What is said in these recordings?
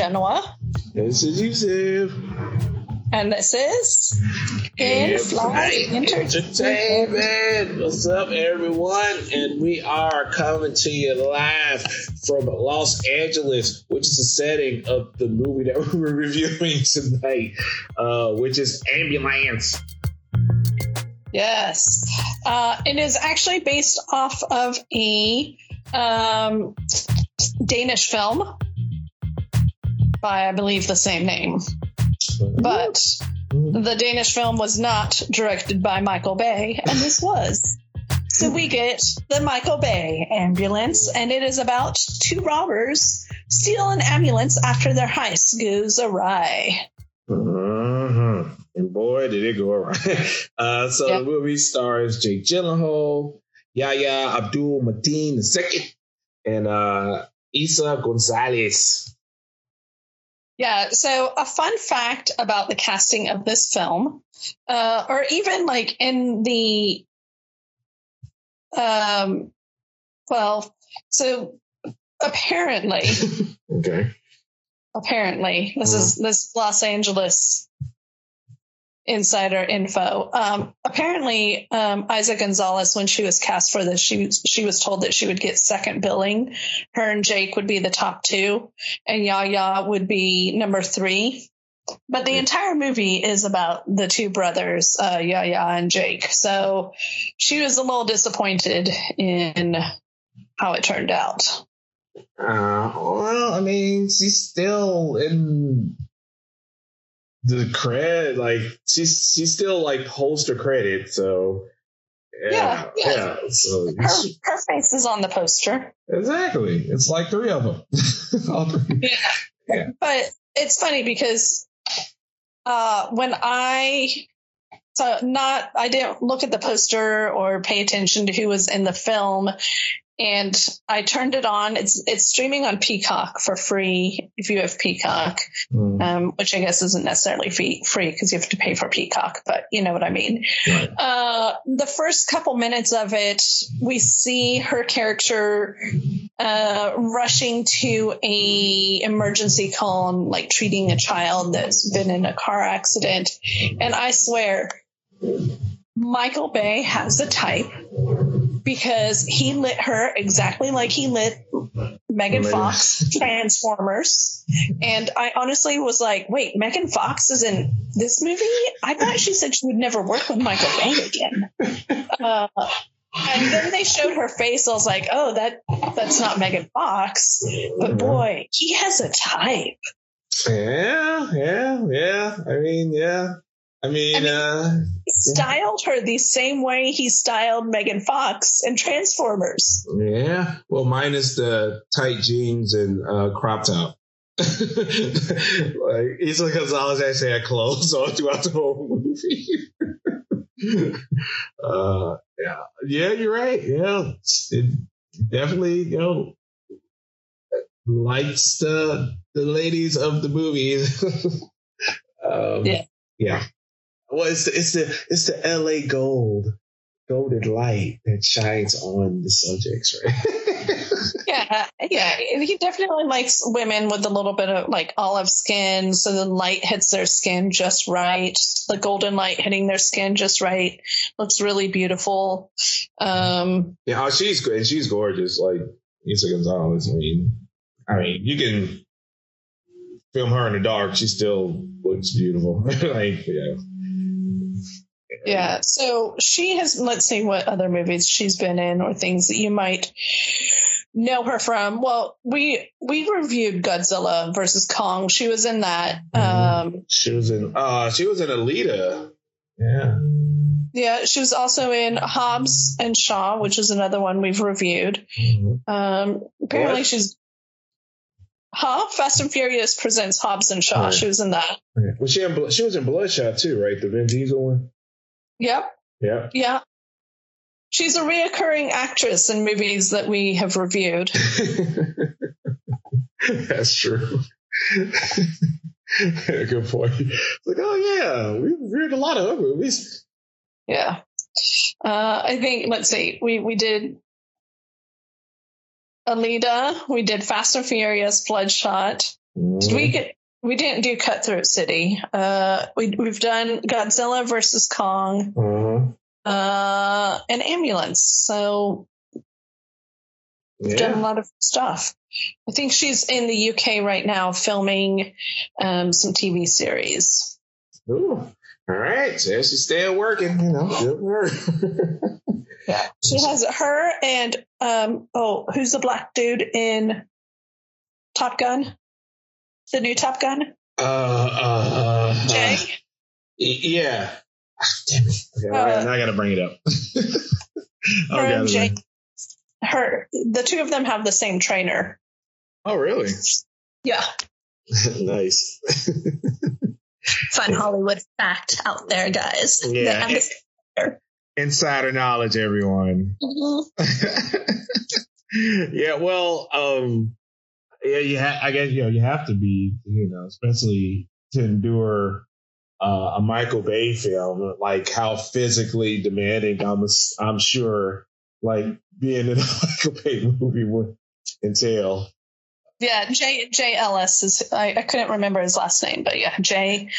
Jenna. This is Yusuf. And this is In Flight Entertainment. What's up, everyone? And we are coming to you live from Los Angeles, which is the setting of the movie that we're reviewing tonight, uh, which is Ambulance. Yes. Uh, it is actually based off of a um, Danish film by, I believe, the same name. But the Danish film was not directed by Michael Bay, and this was. So we get the Michael Bay ambulance, and it is about two robbers steal an ambulance after their heist goes awry. Uh-huh. And boy, did it go awry. Uh, so yep. the movie stars Jake Gyllenhaal, Yahya Abdul Mateen II, and uh, Eiza Gonzalez. Yeah. So a fun fact about the casting of this film, uh, or even like in the, um, well, so apparently, okay, apparently this uh-huh. is this Los Angeles insider info. Um, apparently, um, Eiza Gonzalez, when she was cast for this, she she was told that she would get second billing. Her and Jake would be the top two, and Yahya would be number three. But the entire movie is about the two brothers, uh, Yahya and Jake. So she was a little disappointed in how it turned out. Uh, well, I mean, she's still in the credit, like she's she still like holds the credit. So yeah, yeah. yeah. So her, her face is on the poster. Exactly. It's like three of them. yeah. yeah. But it's funny because uh, when I so not I didn't look at the poster or pay attention to who was in the film and I turned it on. It's it's streaming on Peacock for free if you have Peacock, mm. um, which I guess isn't necessarily free because you have to pay for Peacock, but you know what I mean. Right. Uh, the first couple minutes of it, we see her character uh, rushing to a emergency call, and, like treating a child that's been in a car accident, and I swear. Michael Bay has a type because he lit her exactly like he lit Megan Fox Transformers. And I honestly was like, wait, Megan Fox is in this movie? I thought she said she would never work with Michael Bay again. Uh, and then they showed her face. I was like, oh, that that's not Megan Fox. But boy, he has a type. Yeah, yeah, yeah. I mean, yeah. I mean, I mean uh, he styled her the same way he styled Megan Fox in Transformers. Yeah, well, minus the tight jeans and uh, crop top. like Eiza Gonzalez actually had clothes on throughout the whole movie. uh, yeah, yeah, you're right. Yeah, it definitely, you know, likes the the ladies of the movie. um, yeah, yeah. Well, it's the it's the it's the L.A. gold, golden light that shines on the subjects, right? yeah, yeah. He definitely likes women with a little bit of like olive skin, so the light hits their skin just right. The golden light hitting their skin just right looks really beautiful. Um, yeah, oh, she's good. She's gorgeous. Like Eiza Gonzalez. I mean, I mean, you can film her in the dark. She still looks beautiful. like, yeah. Yeah. So she has, let's see what other movies she's been in or things that you might know her from. Well, we we reviewed Godzilla versus Kong. She was in that. Mm-hmm. Um, she was in. Uh, she was in Alita. Yeah. Yeah, she was also in Hobbs and Shaw, which is another one we've reviewed. Mm-hmm. Um, apparently, what? she's Huh? Fast and Furious presents Hobbs and Shaw. Right. She was in that. Was she in? She was in Bloodshot too, right? The Vin Diesel one. Yep. Yeah. Yeah. She's a reoccurring actress in movies that we have reviewed. That's true. Good point. like, oh yeah, we've reviewed a lot of her movies. Yeah. Uh, I think let's see, we we did Alita, we did Fast and Furious, Bloodshot, Did we get? We didn't do Cutthroat City. Uh, we we've done Godzilla versus Kong. Mhm. Uh, and Ambulance. So we've done a lot of stuff. I think she's in the UK right now filming um, some TV series. Ooh. All right. So she's still working, you know. Good. Yeah, she has her and um, oh, who's the black dude in Top Gun? The new Top Gun, uh, uh, uh, Jay. uh, yeah. Ah, Damn it. Okay, Uh, I, now I gotta bring it up. Oh, her and Jay. Her, the two of them have the same trainer. Oh, really? Yeah, nice. fun Hollywood fact out there, guys. Yeah. The- Insider knowledge, everyone. the- yeah, well, um, yeah, you ha- I guess you know you have to be, you know, especially to endure uh, a Michael Bay film, like how physically demanding I'm, I'm sure, like being in a Michael Bay movie would entail. Yeah, Jay Jay Ellis is. I, I couldn't remember his last name, but yeah, Jay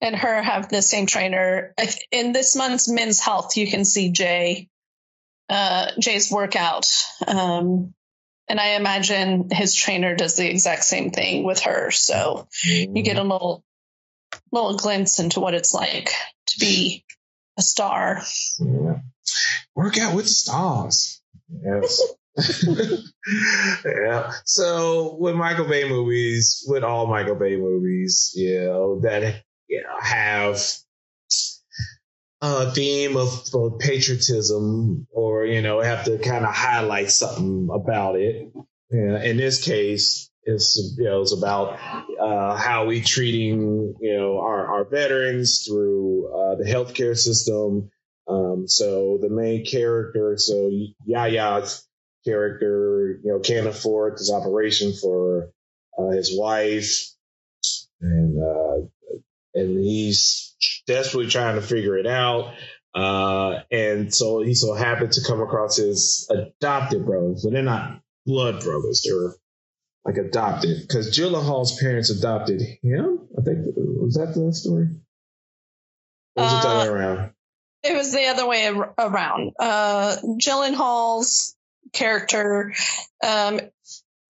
and her have the same trainer. In this month's Men's Health, you can see Jay uh, Jay's workout, um, and I imagine his trainer does the exact same thing with her. So you get a little little glimpse into what it's like to be a star. Yeah. Work out with the stars. Yes. yeah. So with Michael Bay movies, with all Michael Bay movies, you know, that you know have a theme of, of patriotism or, you know, have to kind of highlight something about it. Yeah, in this case, it's you know it's about uh, how we treating you know our, our veterans through uh, the healthcare system. Um, so the main character, so Yahya's character, you know, can't afford this operation for uh, his wife, and uh, and he's desperately trying to figure it out. Uh, and so he so happened to come across his adopted brothers, but they're not blood brothers; they're like adopted because Gyllenhaal's parents adopted him. I think was that the story. Or was it the Uh, other way around? It was the other way around. Uh, Gyllenhaal's character, um,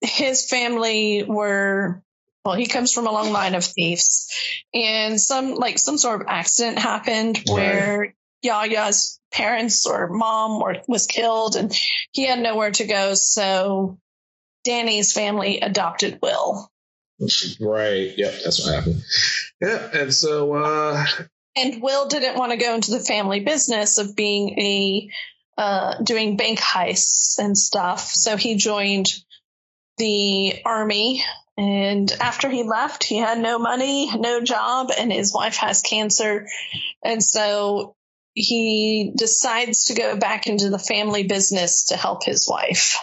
his family were, well, he comes from a long line of thieves, and some like some sort of accident happened where Yahya's parents or mom or was killed, and he had nowhere to go. So Danny's family adopted Will, Right. Yep. That's what happened. Yeah. And so, uh, and Will didn't want to go into the family business of being a uh, doing bank heists and stuff. So he joined the army. And after he left, he had no money, no job, and his wife has cancer. And so he decides to go back into the family business to help his wife.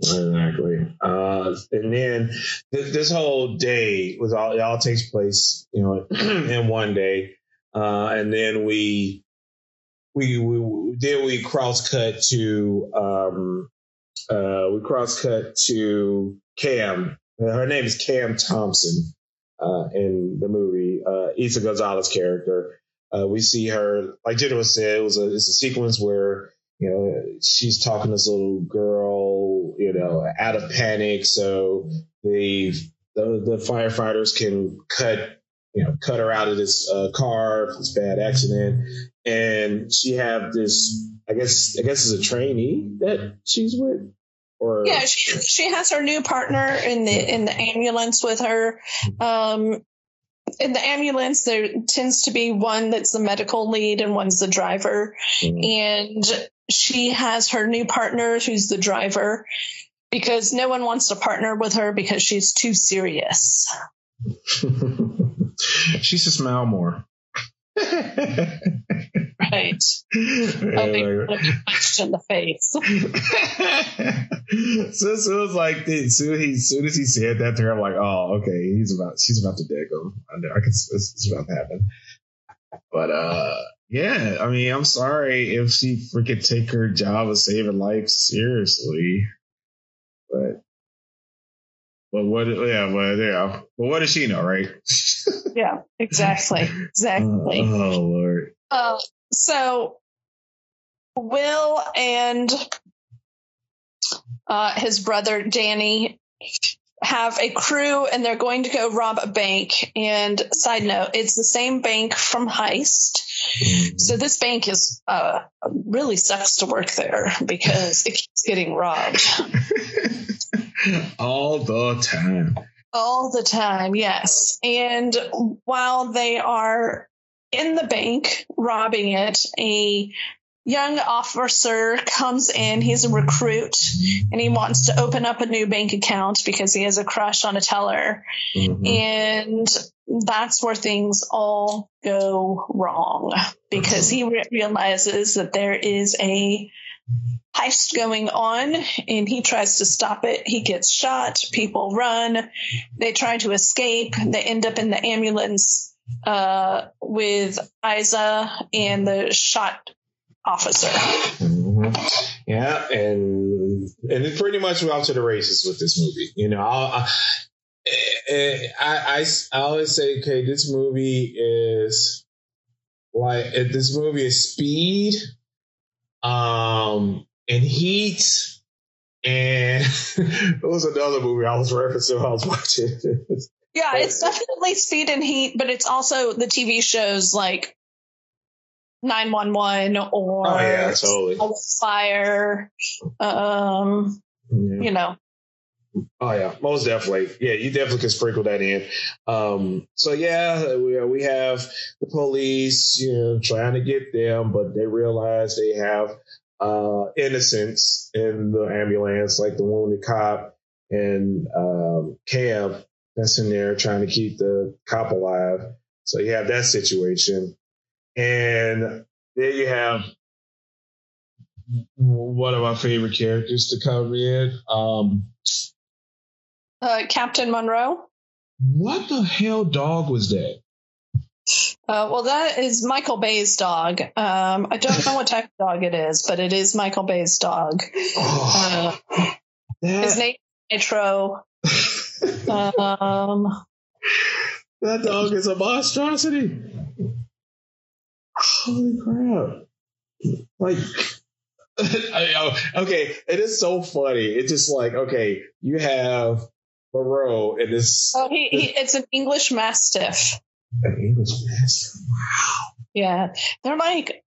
Exactly. Uh, and then th- this whole day was all it all takes place, you know, in one day. Uh, and then we we we then we cross cut to um uh we cross cut to Cam. Her name is Cam Thompson uh in the movie, uh Gonzalez character. Uh we see her like Jenna was said, it was a it's a sequence where you know, she's talking to this little girl, you know, out of panic. So the the, the firefighters can cut, you know, cut her out of this uh, car, this bad accident, and she have this. I guess I guess it's a trainee that she's with, or Yeah, she, she has her new partner in the in the ambulance with her. Um, in the ambulance, there tends to be one that's the medical lead and one's the driver. Mhm. And she has her new partner who's the driver because no one wants to partner with her because she's too serious. she just smile more. Right. They want to be punched in the face. so, it was like the- soon he soon as he said that to her, I'm like, oh, okay, he's about she's about to dig him. I know I can it's, it's about to happen. But uh yeah, I mean, I'm sorry if she freaking take her job of saving life seriously. But but what? Yeah, but yeah, but what does she know, right? yeah, exactly, exactly. Uh, oh lord. Uh, so Will and uh, his brother Danny have a crew and they're going to go rob a bank. And side note, it's the same bank from Heist. Mm-hmm. So this bank is uh, really sucks to work there because it keeps getting robbed all the time. All the time, yes. And while they are in the bank robbing it, a young officer comes in. He's a recruit and he wants to open up a new bank account because he has a crush on a teller. Mm-hmm. And that's where things all go wrong because he re- realizes that there is a heist going on and he tries to stop it. He gets shot. People run. They try to escape. They end up in the ambulance uh, with Eiza and the shot officer. Mm-hmm. Yeah, and and pretty much out to the races with this movie. You know, I, I, I, I always say, okay, this movie is like this movie is speed, um, and heat. And it was another movie I was referencing I was watching. yeah, it's definitely speed and heat, but it's also the TV shows like 911 or oh, yeah, totally. fire. Um, yeah. You know. Oh yeah, most definitely. Yeah, you definitely can sprinkle that in. Um, so yeah, we, we have the police, you know, trying to get them, but they realize they have uh, innocents in the ambulance, like the wounded cop and um, Cam that's in there trying to keep the cop alive. So you have that situation. And there you have one of my favorite characters to come in. Um, uh, Captain Monroe. What the hell dog was that? Uh, well, that is Michael Bay's dog. Um, I don't know what type of dog it is, but it is Michael Bay's dog. Oh, uh, that... His name is Nitro. um, that dog is a monstrosity holy crap. Like, okay, it is so funny. It's just like, okay, you have Monroe and this. Oh, he, he it's an English Mastiff. An English Mastiff. Wow. Yeah. They're like,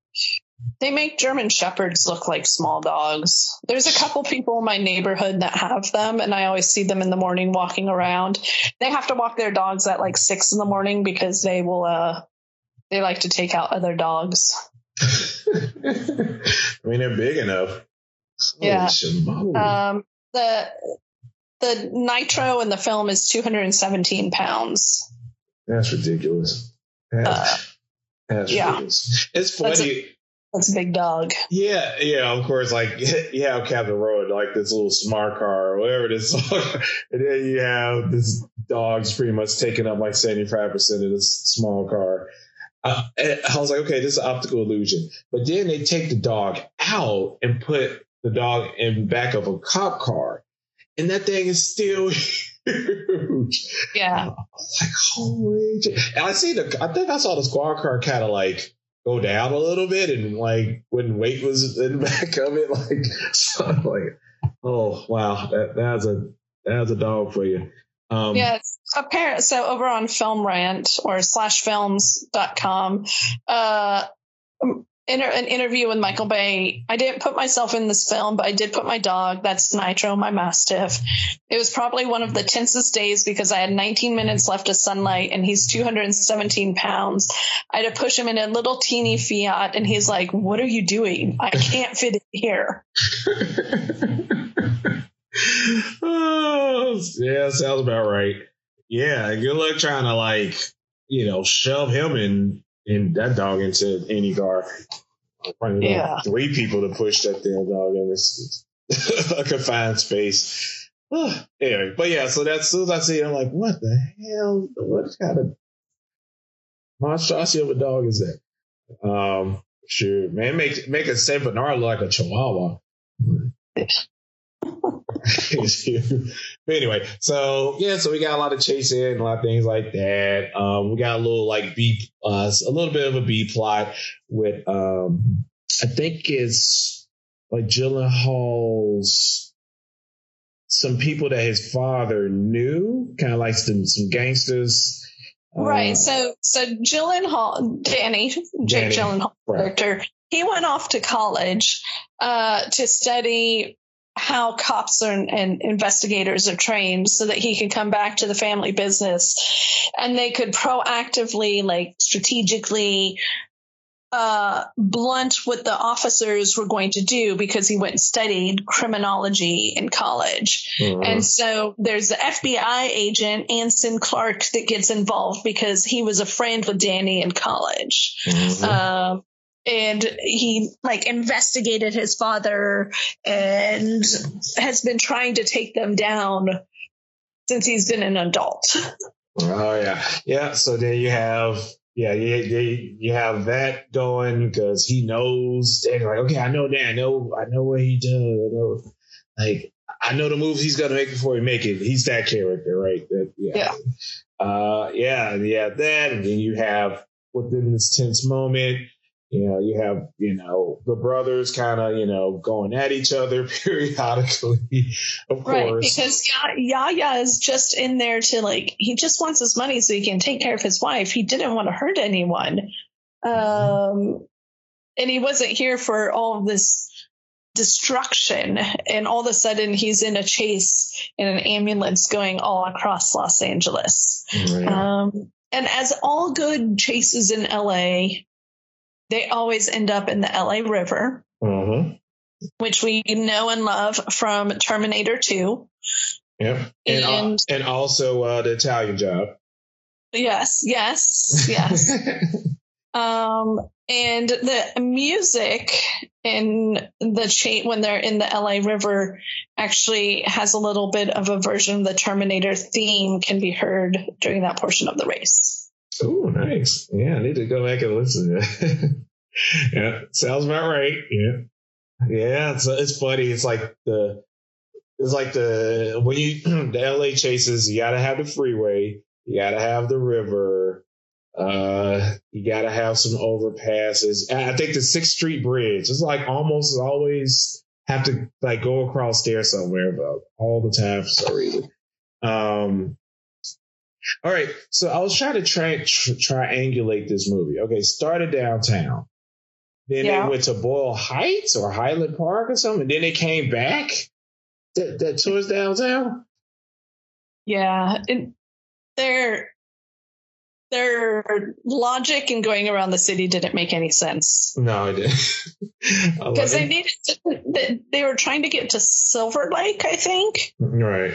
they make German Shepherds look like small dogs. There's a couple people in my neighborhood that have them, and I always see them in the morning walking around. They have to walk their dogs at like six in the morning because they will uh, they like to take out other dogs. I mean, they're big enough. yeah. Um, the the nitro in the film is 217 pounds. That's ridiculous. That's, uh, that's yeah. ridiculous. It's funny. That's a, that's a big dog. Yeah, yeah, of course. Like, you have Captain Road, like this little smart car or whatever it is. and then you have this dog's pretty much taking up like 75% of this small car. Uh, I was like, okay, this is an optical illusion. But then they take the dog out and put the dog in back of a cop car, and that thing is still huge. Yeah, like holy. And I see the. I think I saw the squad car kind of like go down a little bit, and like when weight was in the back of it, like so like, oh wow, that that's a that's a dog for you. Um, yes, apparent. So over on Film Rant or slash films.com, uh, inter- an interview with Michael Bay. I didn't put myself in this film, but I did put my dog. That's Nitro, my Mastiff. It was probably one of the tensest days because I had 19 minutes left of sunlight and he's 217 pounds. I had to push him in a little teeny Fiat and he's like, what are you doing? I can't fit in here. oh, yeah, sounds about right. Yeah, good luck trying to like, you know, shove him in in that dog into any car. Yeah. three people to push that damn dog in this a confined space. anyway, but yeah, so that's as soon as I see it, I'm like, what the hell? What kind of monstrosity of a dog is that? Um, sure, man, make make a Saint Bernard look like a Chihuahua. Anyway, so yeah, so we got a lot of chasing, and a lot of things like that. Um, we got a little like B, uh, a little bit of a B plot with, um, I think it's like Gyllenhaal's some people that his father knew, kind of like some some gangsters. Right. Uh, so so Gyllenhaal, Danny, Jake Gyllenhaal right. character, he went off to college uh, to study how cops are, and investigators are trained so that he could come back to the family business and they could proactively like strategically uh, blunt what the officers were going to do because he went and studied criminology in college. Mm-hmm. And so there's the FBI agent, Anson Clark, that gets involved because he was a friend with Danny in college. Mm-hmm. Um, and he like investigated his father and has been trying to take them down since he's been an adult. Oh yeah, yeah. So then you have yeah, you, you, you have that going because he knows and like okay, I know that, I know, I know what he does, I know, like I know the moves he's gonna make before he make it. He's that character, right? That, yeah, yeah, uh, yeah, yeah. That, and then you have within this tense moment you know, you have, you know, the brothers kind of, you know, going at each other periodically, of right, course. Because Yahya is just in there to like, he just wants his money so he can take care of his wife. He didn't want to hurt anyone. Um, and he wasn't here for all this destruction. And all of a sudden he's in a chase in an ambulance going all across Los Angeles. Right. Um, and as all good chases in LA, they always end up in the LA River, mm-hmm. which we know and love from Terminator 2. Yep. And, and, and also uh, the Italian job. Yes, yes, yes. um, and the music in the chain when they're in the LA River actually has a little bit of a version of the Terminator theme can be heard during that portion of the race. Oh, nice. Yeah, I need to go back and listen. yeah, sounds about right. Yeah, yeah. It's it's funny. It's like the it's like the when you the LA chases, you got to have the freeway, you got to have the river, uh, you got to have some overpasses. I think the Sixth Street Bridge is like almost always have to like go across there somewhere, but all the time for some reason. Um, all right, so I was trying to try, tr- triangulate this movie. Okay, started downtown, then yeah. they went to Boyle Heights or Highland Park or something, and then they came back that, that towards downtown. Yeah, and their their logic in going around the city didn't make any sense. No, it didn't. Because they needed to, they were trying to get to Silver Lake, I think. Right.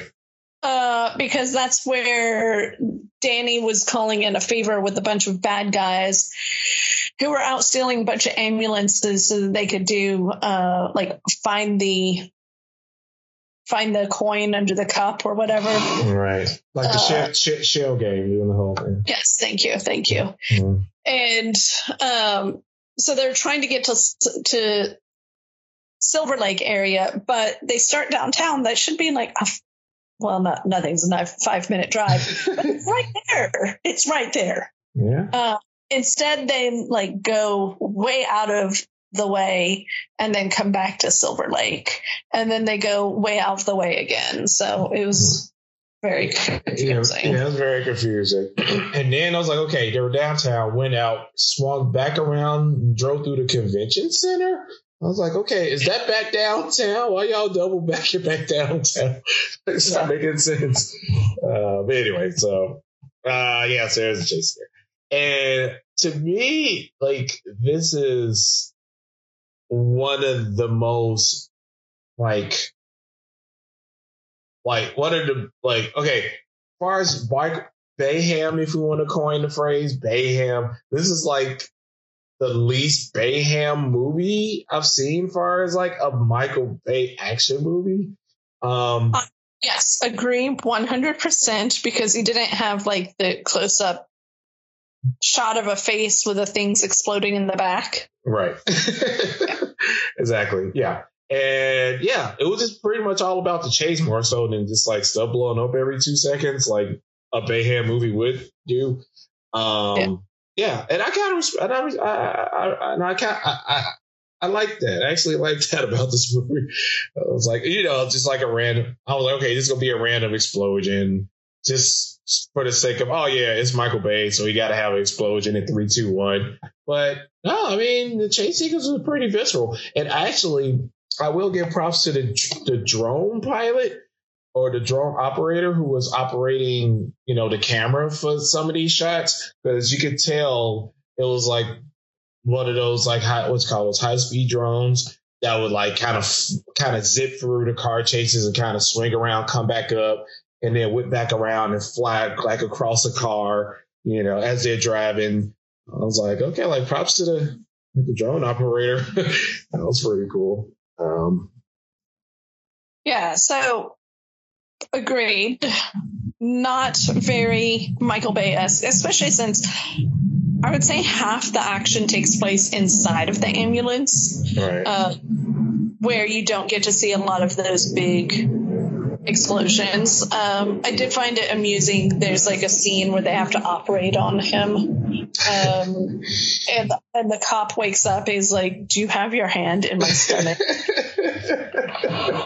Uh, because that's where Danny was calling in a favor with a bunch of bad guys who were out stealing a bunch of ambulances so that they could do uh, like find the find the coin under the cup or whatever. Right, like the uh, shell, shell game, doing the whole thing. Yes, thank you, thank you. Mm-hmm. And um, so they're trying to get to to Silver Lake area, but they start downtown. That should be like a well, not nothing's a five minute drive, but it's right there. It's right there. Yeah. Uh, instead, they like go way out of the way and then come back to Silver Lake, and then they go way out of the way again. So it was very confusing. Yeah, yeah, it was very confusing. and then I was like, okay, they were downtown, went out, swung back around, drove through the convention center. I was like, okay, is that back downtown? Why y'all double back it back downtown? it's not making sense. Uh, but anyway, so uh, yeah, so there's a chase there. And to me, like this is one of the most like like one of the like okay, as far as Bayhem, if we want to coin the phrase Bayhem, this is like the least Bayhem movie I've seen far as like a Michael Bay action movie. Um, uh, yes, agree 100% because he didn't have like the close up shot of a face with the things exploding in the back. Right. exactly. Yeah. And yeah, it was just pretty much all about the chase more so than just like stuff blowing up every two seconds, like a Bayhem movie would do. Um, yeah. Yeah. and I kind of, and I, I, I, and I kind, I, I, I like that. I actually like that about this movie. I was like, you know, just like a random. I was like, okay, this is gonna be a random explosion, just for the sake of, oh yeah, it's Michael Bay, so he got to have an explosion in three, two, one. But no, I mean, the chase sequence was pretty visceral, and actually, I will give props to the the drone pilot or the drone operator who was operating, you know, the camera for some of these shots because you could tell it was like one of those like high, what's called those high speed drones that would like kind of kind of zip through the car chases and kind of swing around, come back up, and then whip back around and fly like across the car, you know, as they're driving. I was like, okay, like props to the the drone operator. that was pretty cool. Um, yeah, so agreed. Not very Michael Bay esque, especially since I would say half the action takes place inside of the ambulance, right. uh, where you don't get to see a lot of those big explosions. Um, I did find it amusing. There's like a scene where they have to operate on him, um, and and the cop wakes up. He's like, "Do you have your hand in my stomach?"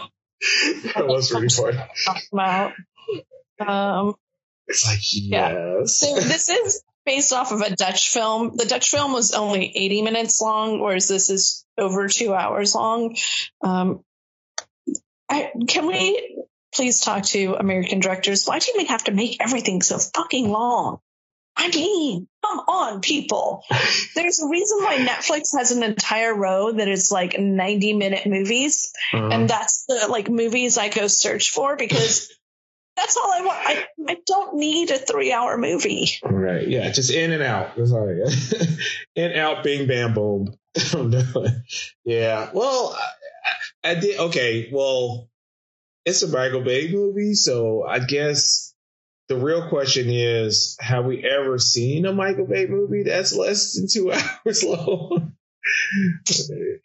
that was really. Out. Um, it's like yes. Yeah. So this is based off of a Dutch film. The Dutch film was only 80 minutes long, whereas this is over two hours long. Um, I, can we please talk to American directors? Why do we have to make everything so fucking long? I mean, come on, people. There's a reason why Netflix has an entire row that is like 90 minute movies. Uh-huh. And that's the like movies I go search for because that's all I want. I, I don't need a three hour movie. Right. Yeah. Just in and out. That's all I got. in, out, bing, bam, boom. yeah. Well, I, I did. Okay. Well, it's a Michael Bay movie. So I guess the real question is have we ever seen a Michael Bay movie that's less than two hours long?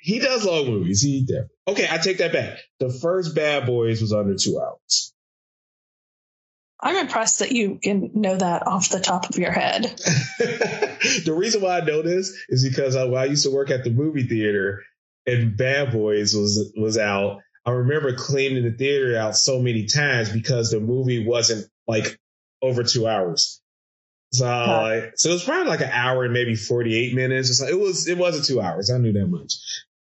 he does long movies. He definitely. Okay, I take that back. The first Bad Boys was under two hours. I'm impressed that you can know that off the top of your head. the reason why I know this is because I, I used to work at the movie theater and Bad Boys was was out. I remember cleaning the theater out so many times because the movie wasn't like over two hours. So, huh. so it was probably like an hour and maybe 48 minutes. It was, it wasn't two hours. I knew that much.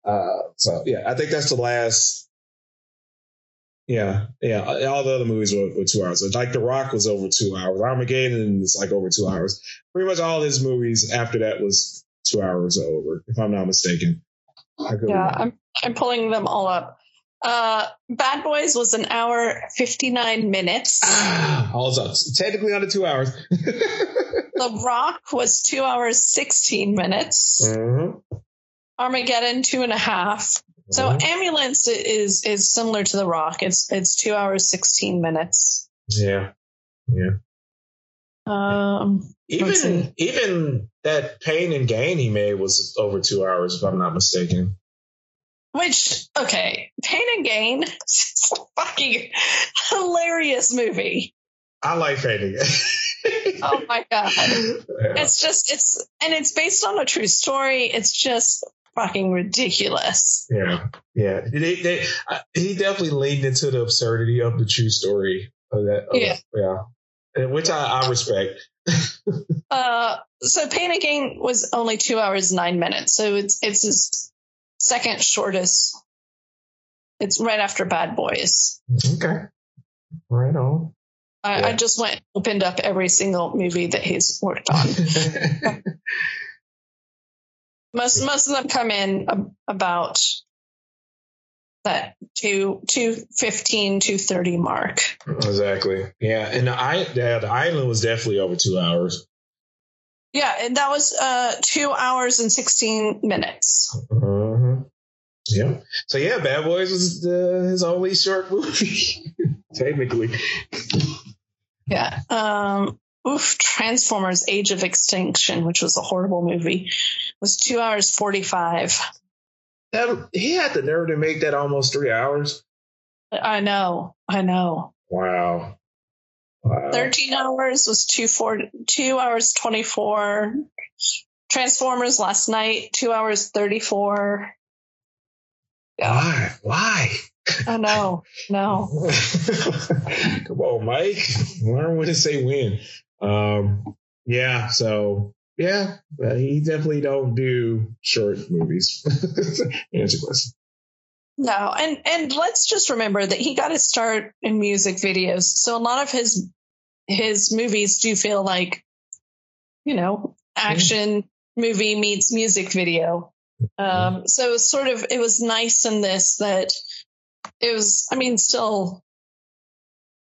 Uh, so yeah, I think that's the last. Yeah, yeah. All the other movies were, were two hours. Like The Rock was over two hours. Armageddon is like over two hours. Pretty much all his movies after that was two hours over, if I'm not mistaken. yeah, I'm I'm pulling them all up. Uh, Bad Boys was an hour 59 minutes. Ah, also, technically under two hours. the Rock was two hours 16 minutes. Mm-hmm. Armageddon two and a half. So mm-hmm. ambulance is is similar to the Rock. It's it's two hours 16 minutes. Yeah, yeah. Um, even even that Pain and Gain he made was over two hours, if I'm not mistaken. Which, okay, Pain and Gain, is a fucking hilarious movie. I like Pain and Gain. oh my god, yeah. it's just it's and it's based on a true story. It's just fucking ridiculous. Yeah, yeah. They, they, uh, he definitely leaned into the absurdity of the true story of that. Of, yeah, yeah, which I, I respect. uh, so Pain and Gain was only two hours nine minutes, so it's it's second shortest. It's right after Bad Boys. Okay. Right on. I, yeah. I just went opened up every single movie that he's worked on. most most of them come in about that two two fifteen two thirty mark. Exactly. Yeah, and the, I, yeah, the island was definitely over two hours. Yeah, and that was uh, two hours and sixteen minutes. Uh-huh. Yeah. So yeah, Bad Boys was the, his only short movie, technically. Yeah. Um, oof, Transformers: Age of Extinction, which was a horrible movie, was two hours forty-five. that he had the nerve to make that almost three hours. I know. I know. Wow. Wow. 13 hours was two, four, two hours 24. Transformers Last Knight, two hours 34. Why? Why? I know. No. Come on, Mike. Learn when to say when. Um, yeah, so yeah, he definitely don't do short movies. Answer question. No, and and let's just remember that he got his start in music videos. So a lot of his his movies do feel like, you know, action movie meets music video. Um, so it was sort of it was nice in this that it was. I mean, still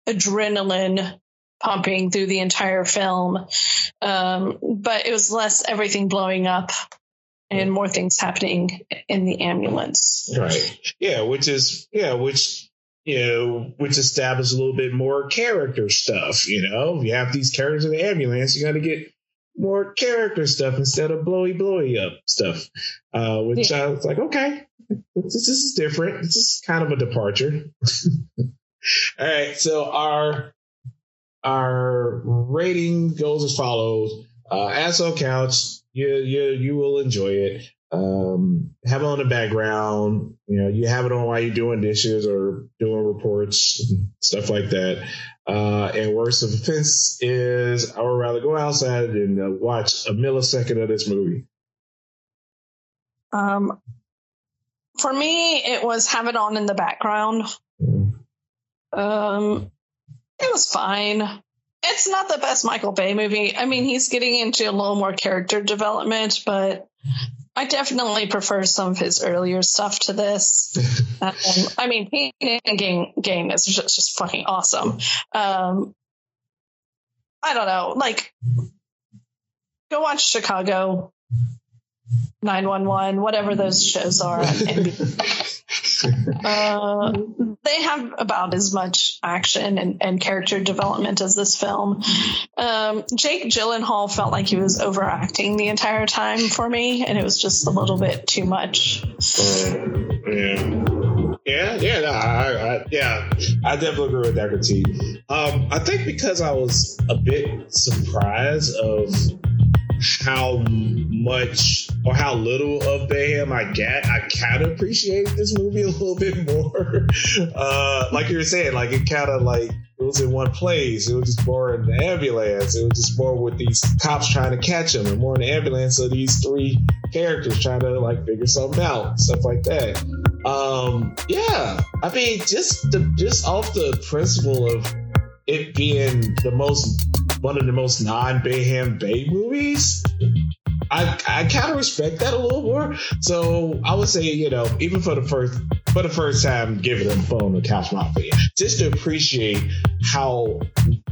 adrenaline pumping through the entire film, um, but it was less everything blowing up and more things happening in the ambulance. Right. Yeah, which is yeah, which you know, which establishes a little bit more character stuff. You know, you have these characters in the ambulance, you got to get more character stuff instead of blowy blowy up stuff. Uh, which yeah. I was like, okay, this, this is different. This is kind of a departure. All right, so our our rating goes as follows. Uh, Asshole Couch you you you will enjoy it. Um, have it on the background. You know, you have it on while you're doing dishes or doing reports and stuff like that. Uh, and worst of offense is I would rather go outside and uh, watch a millisecond of this movie. Um, for me, it was have it on in the background. Mm. Um, it was fine it's not the best Michael Bay movie. I mean, he's getting into a little more character development, but I definitely prefer some of his earlier stuff to this. um, I mean, Pain and Gain, Gain is just, just fucking awesome. Um, I don't know, like, go watch Chicago 911, whatever those shows are uh, they have about as much action and, and character development as this film. Um, Jake Gyllenhaal felt like he was overacting the entire time for me, and it was just a little bit too much. Uh, yeah. Yeah, yeah, no, I, I, yeah, I definitely agree with that critique. Um, I think because I was a bit surprised of how much or how little of Bayhem I get, I kind of appreciate this movie a little bit more. uh, like you were saying, like it kind of like it was in one place. It was just more in the ambulance. It was just more with these cops trying to catch him, and more in the ambulance of these three characters trying to like figure something out, stuff like that. Um, yeah, I mean, just the just off the principle of it being the most one of the most non Bayhem Bay movies, I I kind of respect that a little more. So I would say, you know, even for the first for the first time, give it a phone to Couch Mafia, just to appreciate how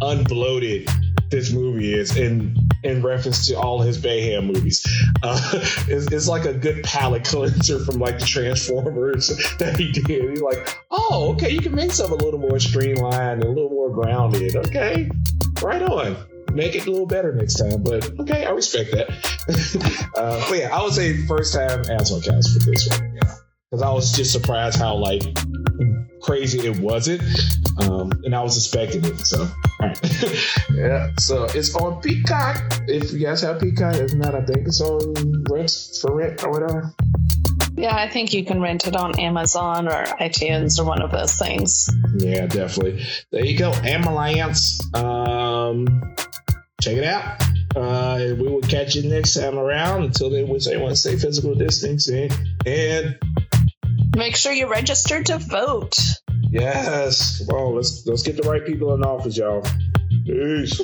unbloated this movie is in in reference to all his Bayhem movies. Uh, it's, it's, like a good palate cleanser from like the Transformers that he did. He's like, oh, okay, you can make something a little more streamlined a little more grounded. Okay, right on. Make it a little better next time, but okay, I respect that. uh, but yeah, I would say first time asshole cast for this one. Yeah, because I was just surprised how like crazy it wasn't. Um, and I was expecting it. So, yeah. So it's on Peacock. If you guys have Peacock, if not, I think it's on rent for rent or whatever. Yeah, I think you can rent it on Amazon or iTunes or one of those things. Yeah, definitely. There you go, Ambulance. Um, check it out. Uh, we will catch you next time around. Until then, we say want to stay physical distancing and Make sure you register to vote. Yes. Come on, let's let's get the right people in office, y'all. Peace.